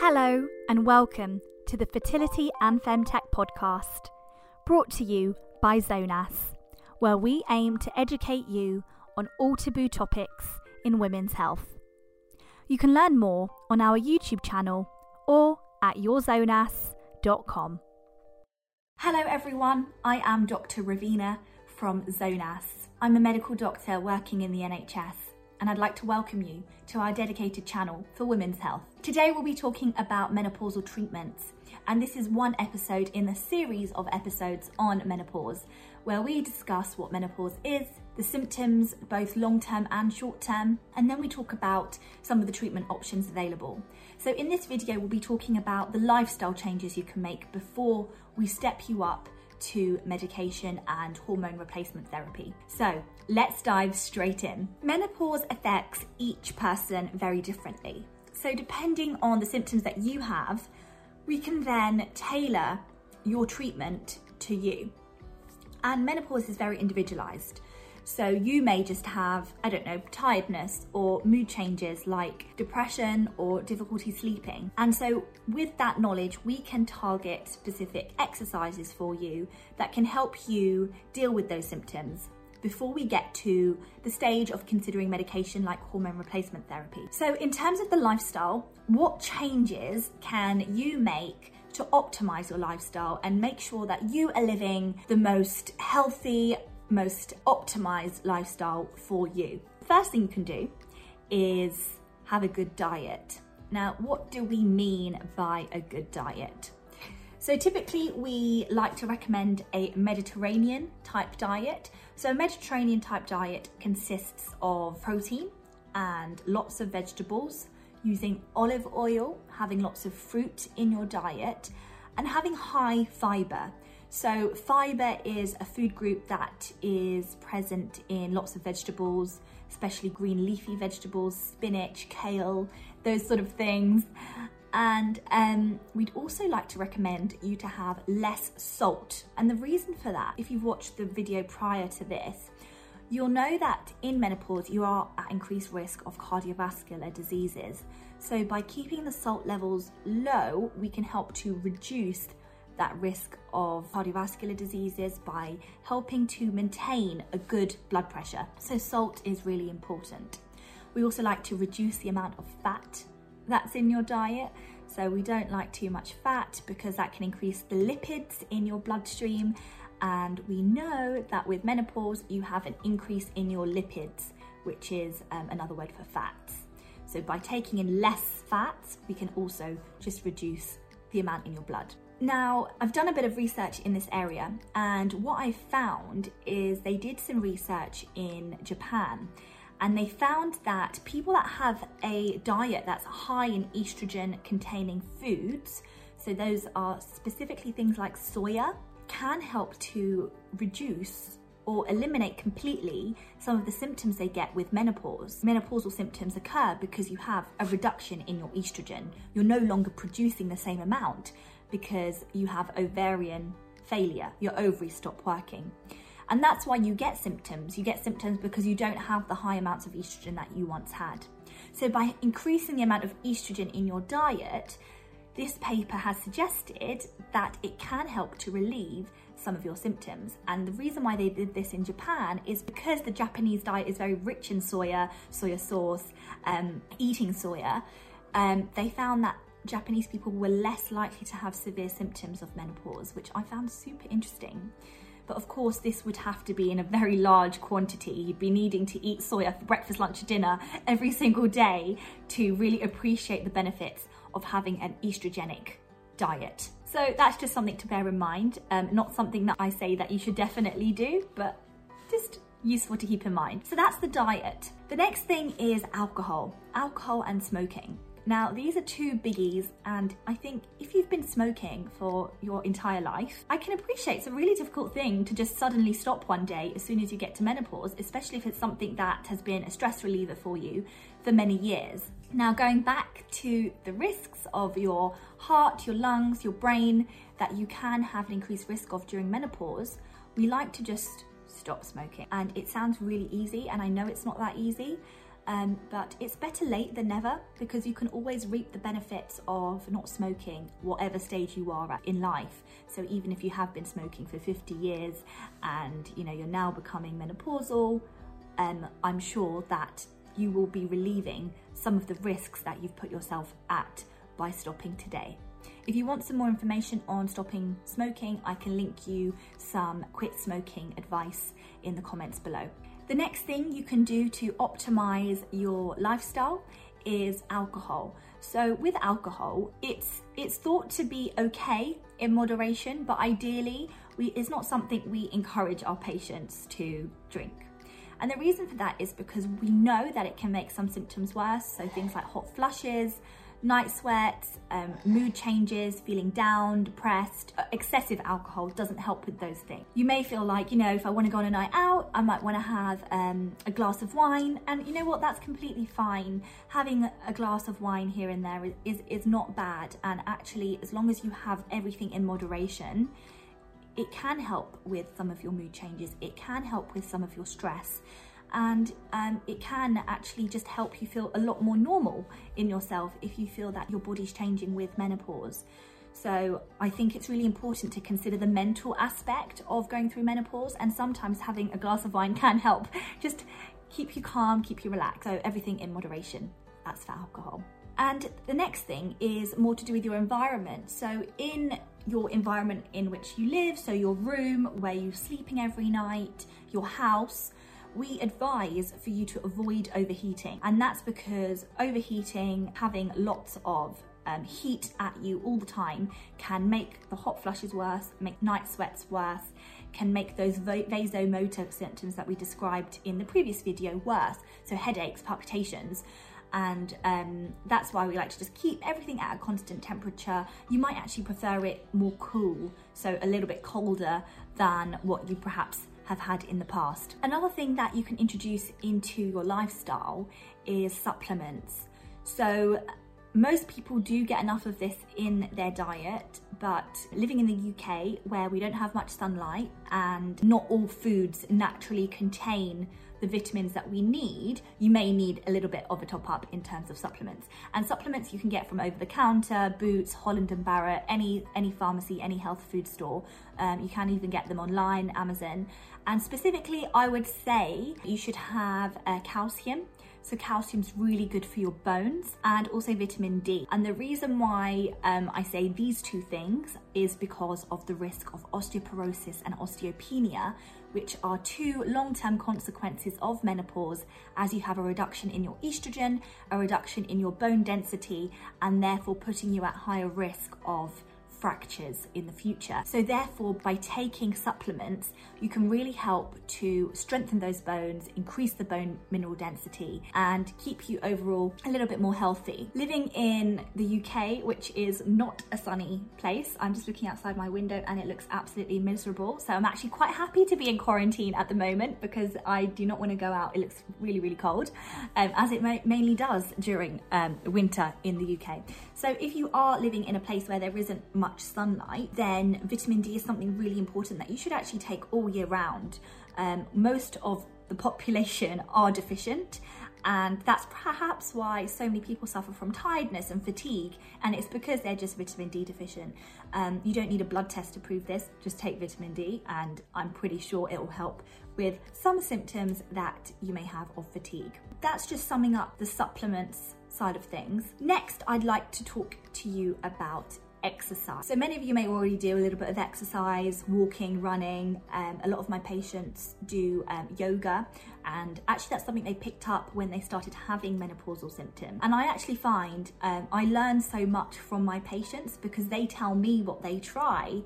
Hello, and welcome to the Fertility and Femtech podcast, brought to you by Zonas, where we aim to educate you on all taboo topics in women's health. You can learn more on our YouTube channel or at yourzonas.com. Hello, everyone. I am Dr. Ravina from Zonas. I'm a medical doctor working in the NHS and I'd like to welcome you to our dedicated channel for women's health. Today we'll be talking about menopausal treatments, and this is one episode in a series of episodes on menopause, where we discuss what menopause is, the symptoms, both long term and short term, and then we talk about some of the treatment options available. So, in this video, we'll be talking about the lifestyle changes you can make before we step you up to medication and hormone replacement therapy. So let's dive straight in. Menopause affects each person very differently. So, depending on the symptoms that you have, we can then tailor your treatment to you. And menopause is very individualized. So you may just have, I don't know, tiredness or mood changes like depression or difficulty sleeping. And so with that knowledge, we can target specific exercises for you that can help you deal with those symptoms before we get to the stage of considering medication like hormone replacement therapy. So in terms of the lifestyle, what changes can you make to optimize your lifestyle and make sure that you are living the most healthy, most optimized lifestyle for you. First thing you can do is have a good diet. Now, what do we mean by a good diet? So typically we like to recommend a Mediterranean type diet. So a Mediterranean type diet consists of protein and lots of vegetables, using olive oil, having lots of fruit in your diet, and having high fiber. So fiber is a food group that is present in lots of vegetables, especially green leafy vegetables, spinach, kale, those sort of things. And um, we'd also like to recommend you to have less salt. And the reason for that, if you've watched the video prior to this, you'll know that in menopause you are at increased risk of cardiovascular diseases. So by keeping the salt levels low, we can help to reduce that risk of cardiovascular diseases by helping to maintain a good blood pressure. So salt is really important. We also like to reduce the amount of fat that's in your diet. So we don't like too much fat because that can increase the lipids in your bloodstream. And we know that with menopause, you have an increase in your lipids, which is um, another word for fats. So by taking in less fats, we can also just reduce the amount in your blood. Now, I've done a bit of research in this area, and what I found is they did some research in Japan, and they found that people that have a diet that's high in estrogen containing foods, so those are specifically things like soya, can help to reduce or eliminate completely some of the symptoms they get with menopause. Menopausal symptoms occur because you have a reduction in your estrogen. You're no longer producing the same amount because you have ovarian failure, your ovaries stop working. And that's why you get symptoms. You get symptoms because you don't have the high amounts of estrogen that you once had. So, by increasing the amount of estrogen in your diet, this paper has suggested that it can help to relieve some of your symptoms. And the reason why they did this in Japan is because the Japanese diet is very rich in soya, soya sauce, um, eating soya. Um, they found that Japanese people were less likely to have severe symptoms of menopause, which I found super interesting. But of course, this would have to be in a very large quantity. You'd be needing to eat soya for breakfast, lunch, or dinner every single day to really appreciate the benefits of having an estrogenic diet. So that's just something to bear in mind. Um, not something that I say that you should definitely do, but just useful to keep in mind. So that's the diet. The next thing is alcohol, alcohol and smoking. Now, these are two biggies, and I think if you've been smoking for your entire life, I can appreciate it's a really difficult thing to just suddenly stop one day as soon as you get to menopause, especially if it's something that has been a stress reliever for you for many years. Now, going back to the risks of your heart, your lungs, your brain that you can have an increased risk of during menopause, we like to just stop smoking. And it sounds really easy, and I know it's not that easy. Um, but it's better late than never because you can always reap the benefits of not smoking, whatever stage you are at in life. So even if you have been smoking for 50 years and you know you're now becoming menopausal, um, I'm sure that you will be relieving some of the risks that you've put yourself at by stopping today. If you want some more information on stopping smoking, I can link you some quit smoking advice in the comments below. The next thing you can do to optimize your lifestyle is alcohol. So with alcohol, it's it's thought to be okay in moderation, but ideally, we, it's not something we encourage our patients to drink. And the reason for that is because we know that it can make some symptoms worse. So things like hot flushes, night sweats, um, mood changes, feeling down, depressed. Uh, excessive alcohol doesn't help with those things. You may feel like, you know, if I want to go on a night out, I might want to have um, a glass of wine. And you know what? That's completely fine. Having a glass of wine here and there is, is, is not bad. And actually, as long as you have everything in moderation, it can help with some of your mood changes. It can help with some of your stress and um, it can actually just help you feel a lot more normal in yourself if you feel that your body's changing with menopause. So I think it's really important to consider the mental aspect of going through menopause and sometimes having a glass of wine can help. Just keep you calm, keep you relaxed. So everything in moderation. That's for alcohol. And the next thing is more to do with your environment. So in your environment in which you live, so your room, where you're sleeping every night, your house, we advise for you to avoid overheating. And that's because overheating, having lots of um, heat at you all the time can make the hot flushes worse, make night sweats worse, can make those vasomotor symptoms that we described in the previous video worse. So headaches, palpitations, and um, that's why we like to just keep everything at a constant temperature. You might actually prefer it more cool, so a little bit colder than what you perhaps have had in the past. Another thing that you can introduce into your lifestyle is supplements. So most people do get enough of this in their diet, but living in the UK where we don't have much sunlight and not all foods naturally contain the vitamins that we need, you may need a little bit of a top up in terms of supplements. And supplements you can get from over the counter, Boots, Holland and Barrett, any any pharmacy, any health food store. Um, you can even get them online, Amazon. And specifically, I would say you should have uh, calcium so calcium's really good for your bones and also vitamin D. And the reason why um, I say these two things is because of the risk of osteoporosis and osteopenia, which are two long-term consequences of menopause as you have a reduction in your estrogen, a reduction in your bone density, and therefore putting you at higher risk of fractures in the future. So therefore, by taking supplements, you can really help to strengthen those bones, increase the bone mineral density, and keep you overall a little bit more healthy. Living in the UK, which is not a sunny place, I'm just looking outside my window and it looks absolutely miserable. So I'm actually quite happy to be in quarantine at the moment because I do not want to go out. It looks really, really cold, um, as it ma mainly does during um, winter in the UK. So if you are living in a place where there isn't much sunlight, then vitamin D is something really important that you should actually take all year round. Um, most of the population are deficient and that's perhaps why so many people suffer from tiredness and fatigue and it's because they're just vitamin D deficient. Um, you don't need a blood test to prove this, just take vitamin D and I'm pretty sure it will help with some symptoms that you may have of fatigue. That's just summing up the supplements side of things. Next, I'd like to talk to you about exercise. So many of you may already do a little bit of exercise, walking, running. Um, a lot of my patients do um, yoga and actually that's something they picked up when they started having menopausal symptoms. And I actually find um, I learn so much from my patients because they tell me what they try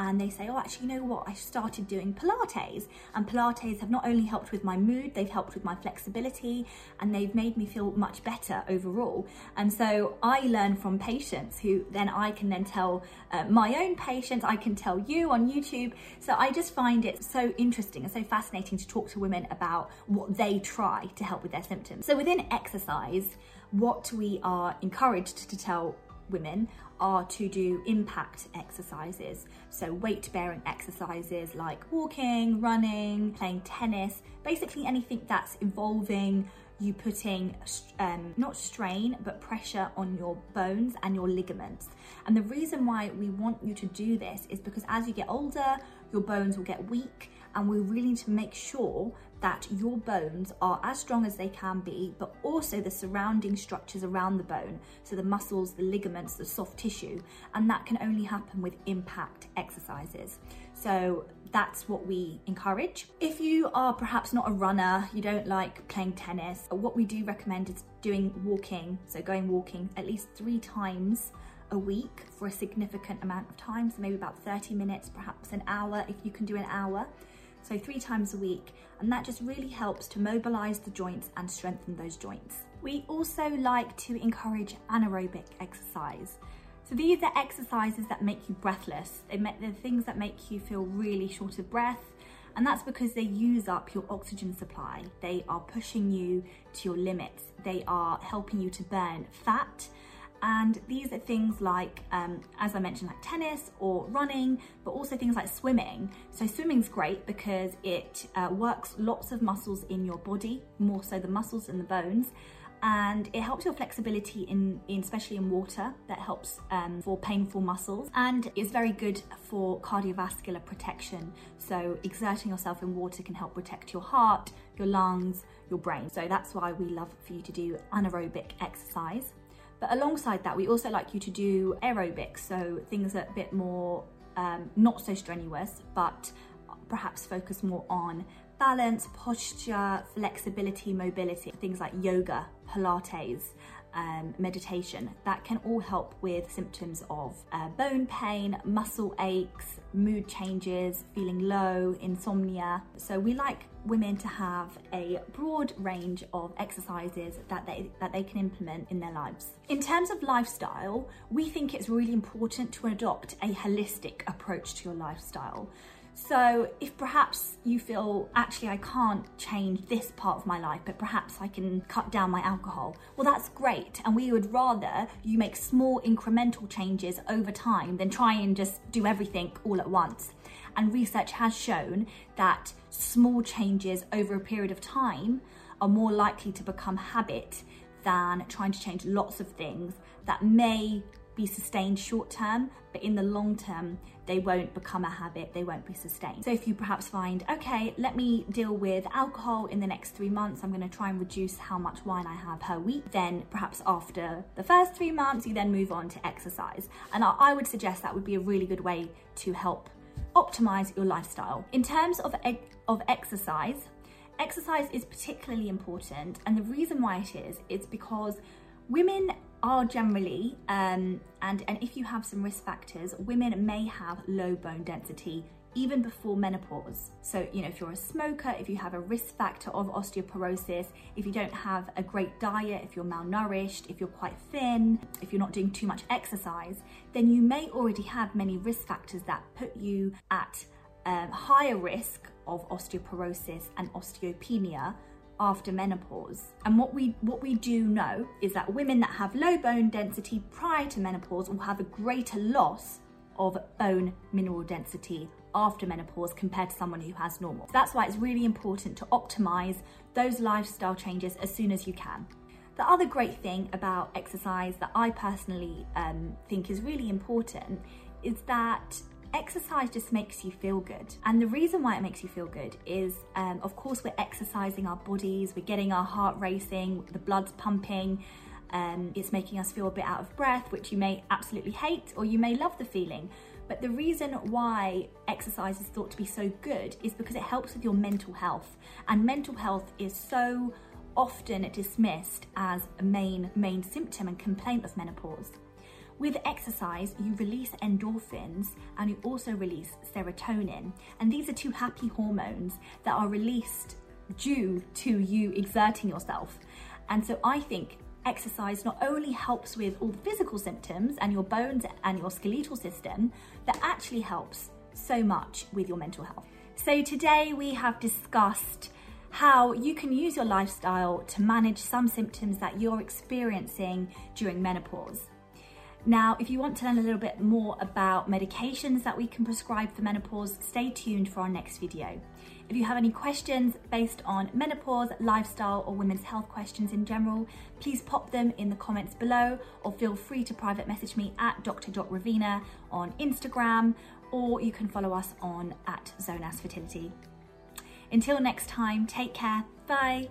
and they say, oh, actually, you know what? I started doing Pilates, and Pilates have not only helped with my mood, they've helped with my flexibility, and they've made me feel much better overall. And so I learn from patients who then I can then tell uh, my own patients, I can tell you on YouTube. So I just find it so interesting and so fascinating to talk to women about what they try to help with their symptoms. So within exercise, what we are encouraged to tell women are to do impact exercises. So weight bearing exercises like walking, running, playing tennis, basically anything that's involving you putting um, not strain but pressure on your bones and your ligaments. And the reason why we want you to do this is because as you get older, your bones will get weak, and we really need to make sure that your bones are as strong as they can be, but also the surrounding structures around the bone, so the muscles, the ligaments, the soft tissue, and that can only happen with impact exercises. So that's what we encourage. If you are perhaps not a runner, you don't like playing tennis, what we do recommend is doing walking, so going walking at least three times a week for a significant amount of time, so maybe about 30 minutes, perhaps an hour if you can do an hour so three times a week, and that just really helps to mobilize the joints and strengthen those joints. We also like to encourage anaerobic exercise. So these are exercises that make you breathless. They make, they're things that make you feel really short of breath, and that's because they use up your oxygen supply. They are pushing you to your limits. They are helping you to burn fat and these are things like, um, as I mentioned, like tennis or running, but also things like swimming. So swimming's great because it uh, works lots of muscles in your body, more so the muscles and the bones. And it helps your flexibility in, in especially in water. That helps um, for painful muscles, and is very good for cardiovascular protection. So exerting yourself in water can help protect your heart, your lungs, your brain. So that's why we love for you to do anaerobic exercise. But alongside that, we also like you to do aerobics, so things that a bit more um, not so strenuous, but perhaps focus more on balance, posture, flexibility, mobility, things like yoga, Pilates, um, meditation. That can all help with symptoms of uh, bone pain, muscle aches, mood changes, feeling low, insomnia. So we like women to have a broad range of exercises that they that they can implement in their lives. In terms of lifestyle, we think it's really important to adopt a holistic approach to your lifestyle. So, if perhaps you feel actually I can't change this part of my life, but perhaps I can cut down my alcohol, well, that's great. And we would rather you make small incremental changes over time than try and just do everything all at once. And research has shown that small changes over a period of time are more likely to become habit than trying to change lots of things that may be sustained short term, but in the long term, they won't become a habit, they won't be sustained. So if you perhaps find, okay, let me deal with alcohol in the next three months, I'm gonna try and reduce how much wine I have per week, then perhaps after the first three months, you then move on to exercise. And I would suggest that would be a really good way to help optimize your lifestyle. In terms of, of exercise, exercise is particularly important. And the reason why it is, is because women are generally, um, and, and if you have some risk factors, women may have low bone density even before menopause. So, you know, if you're a smoker, if you have a risk factor of osteoporosis, if you don't have a great diet, if you're malnourished, if you're quite thin, if you're not doing too much exercise, then you may already have many risk factors that put you at um, higher risk of osteoporosis and osteopenia after menopause. And what we what we do know is that women that have low bone density prior to menopause will have a greater loss of bone mineral density after menopause compared to someone who has normal. So that's why it's really important to optimize those lifestyle changes as soon as you can. The other great thing about exercise that I personally um, think is really important is that exercise just makes you feel good. And the reason why it makes you feel good is, um, of course, we're exercising our bodies, we're getting our heart racing, the blood's pumping. Um, it's making us feel a bit out of breath, which you may absolutely hate or you may love the feeling. But the reason why exercise is thought to be so good is because it helps with your mental health. And mental health is so often dismissed as a main main symptom and complaint of menopause. With exercise, you release endorphins and you also release serotonin. And these are two happy hormones that are released due to you exerting yourself. And so I think exercise not only helps with all the physical symptoms and your bones and your skeletal system, but actually helps so much with your mental health. So today we have discussed how you can use your lifestyle to manage some symptoms that you're experiencing during menopause. Now, if you want to learn a little bit more about medications that we can prescribe for menopause, stay tuned for our next video. If you have any questions based on menopause, lifestyle, or women's health questions in general, please pop them in the comments below or feel free to private message me at dr.ravina on Instagram or you can follow us on at Zonas Fertility. Until next time, take care. Bye.